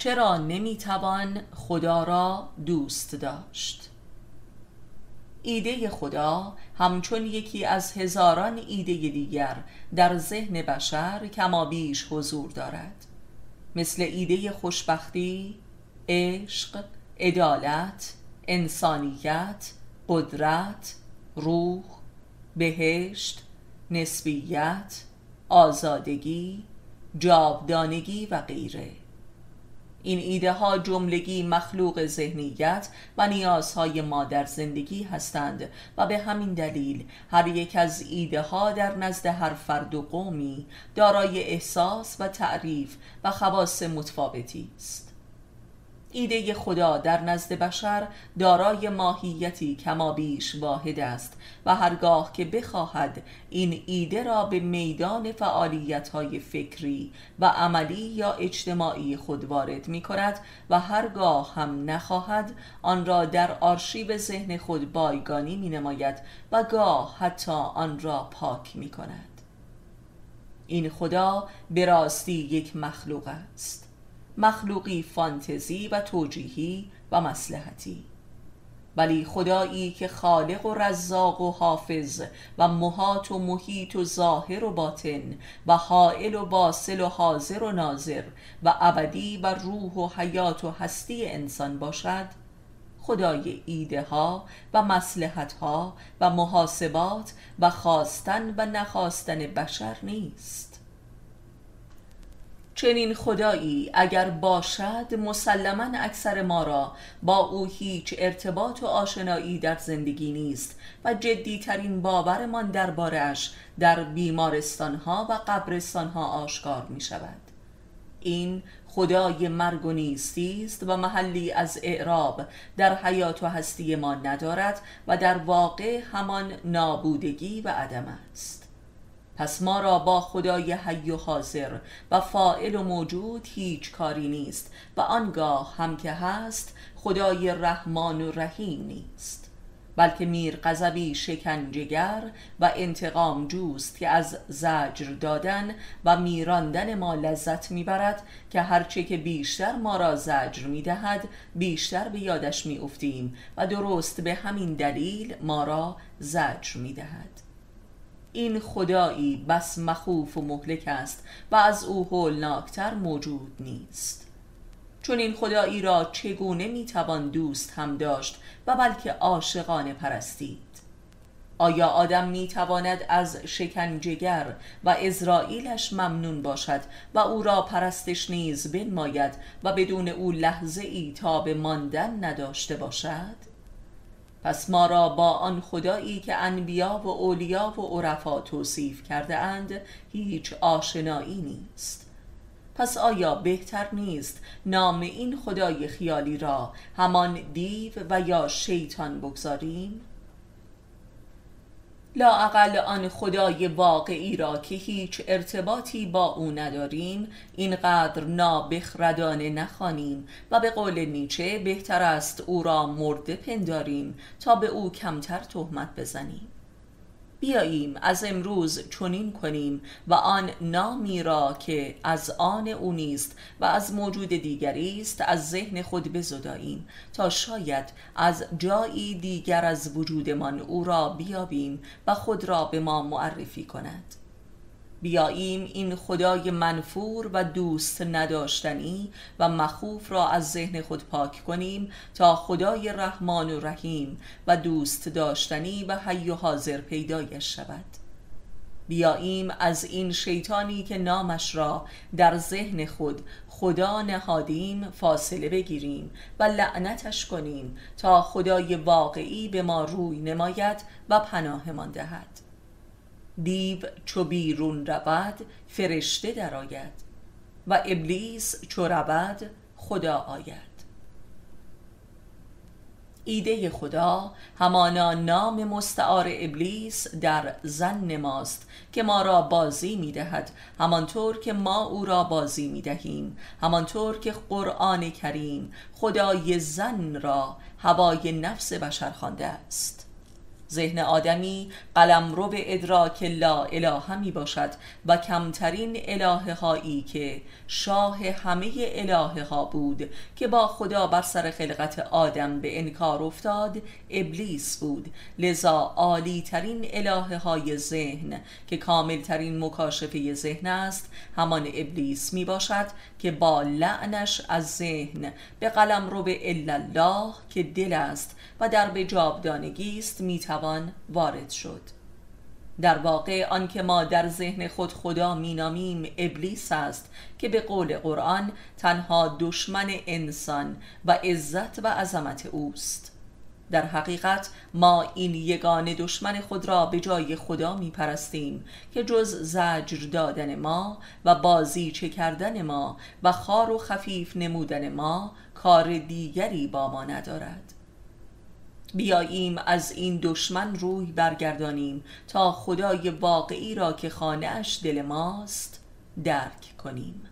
چرا نمی‌توان خدا را دوست داشت؟ ایده خدا همچون یکی از هزاران ایده دیگر در ذهن بشر کما بیش حضور دارد. مثل ایده خوشبختی، عشق، عدالت، انسانیت، قدرت، روح، بهشت، نسبیت، آزادگی، جاودانگی و غیره. این ایده ها جملگی مخلوق ذهنیت و نیازهای ما در زندگی هستند و به همین دلیل هر یک از ایده ها در نزد هر فرد و قومی دارای احساس و تعریف و خواص متفاوتی است. ایده خدا در نزد بشر دارای ماهیتی کمابیش واحد است و هرگاه که بخواهد این ایده را به میدان فعالیت‌های فکری و عملی یا اجتماعی خود وارد می کند و هرگاه هم نخواهد آن را در آرشیو ذهن خود بایگانی می نماید و گاه حتی آن را پاک می کند این خدا به راستی یک مخلوق است. مخلوقی فانتزی و توجیهی و مسلحتی ولی خدایی که خالق و رزاق و حافظ و محات و محیط و ظاهر و باطن و حائل و باصل و حاضر و ناظر و ابدی و روح و حیات و هستی انسان باشد خدای ایده ها و مسلحت ها و محاسبات و خواستن و نخواستن بشر نیست. چنین خدایی اگر باشد مسلما اکثر ما را با او هیچ ارتباط و آشنایی در زندگی نیست و جدیترین باورمان دربارش در بیمارستانها و قبرستانها آشکار می شود این خدای مرگ و نیستی است و محلی از اعراب در حیات و هستی ما ندارد و در واقع همان نابودگی و عدم است. پس ما را با خدای حی و حاضر و فائل و موجود هیچ کاری نیست و آنگاه هم که هست خدای رحمان و رحیم نیست. بلکه میر قذبی شکنجگر و انتقام جوست که از زجر دادن و میراندن ما لذت می‌برد که هرچه که بیشتر ما را زجر می‌دهد بیشتر به یادش میافتیم و درست به همین دلیل ما را زجر می‌دهد. این خدایی بس مخوف و مهلک است و از او هولناکتر موجود نیست. چون این خدایی را چگونه می‌توان دوست هم داشت و بلکه عاشقانه پرستید؟ آیا آدم می‌تواند از شکنجگر و ازرائیلش ممنون باشد و او را پرستش نیز بنماید و بدون او لحظه ای تا به ماندن نداشته باشد؟ پس ما را با آن خدایی که انبیا و اولیا و عرفا توصیف کرده اند هیچ آشنایی نیست پس آیا بهتر نیست نام این خدای خیالی را همان دیو و یا شیطان بگذاریم؟ لاعقل آن خدای واقعی را که هیچ ارتباطی با او نداریم اینقدر نابخردانه نخوانیم و به قول نیچه بهتر است او را مرده پنداریم تا به او کمتر تهمت بزنیم. بیاییم از امروز چنین کنیم و آن نامی را که از آن او نیست و از موجود دیگری است از ذهن خود بزداییم تا شاید از جایی دیگر از وجودمان او را بیابیم و خود را به ما معرفی کند. بیاییم این خدای منفور و دوست نداشتنی و مخوف را از ذهن خود پاک کنیم تا خدای رحمان و رحیم و دوست داشتنی و حی و حاضر پیدایش شود. بیاییم از این شیطانی که نامش را در ذهن خود خدا نهادیم فاصله بگیریم و لعنتش کنیم تا خدای واقعی به ما روی نماید و پناهمان دهد. دیو چو بیرون رود فرشته درآید و ابلیس چو رود خدا آید. ایده خدا همانا نام مستعار ابلیس در زن ماست که ما را بازی می دهد. همانطور که ما او را بازی می دهیم همانطور که قرآن کریم خدای زن را هوای نفس بشر خوانده است. ذهن آدمی قلم رو به ادراک لا اله می باشد و کمترین الهه هایی که شاه همه الهه ها بود که با خدا بر سر خلقت آدم به انکار افتاد ابلیس بود. لذا عالی ترین الهه های ذهن که کامل ترین مکاشفه ذهن است همان ابلیس می باشد که با لعنش از ذهن به قلم رو به الله که دل است و در به جابدانگی است می‌توان وارد شد. در واقع آنکه ما در ذهن خود خدا مینامیم ابلیس است که به قول قرآن تنها دشمن انسان و عزت و عظمت اوست. در حقیقت ما این یگان دشمن خود را به جای خدا می پرستیم که جز زجر دادن ما و بازی چه کردن ما و خار و خفیف نمودن ما کار دیگری با ما ندارد. بیاییم از این دشمن روی برگردانیم تا خدای واقعی را که خانهاش دل ماست درک کنیم.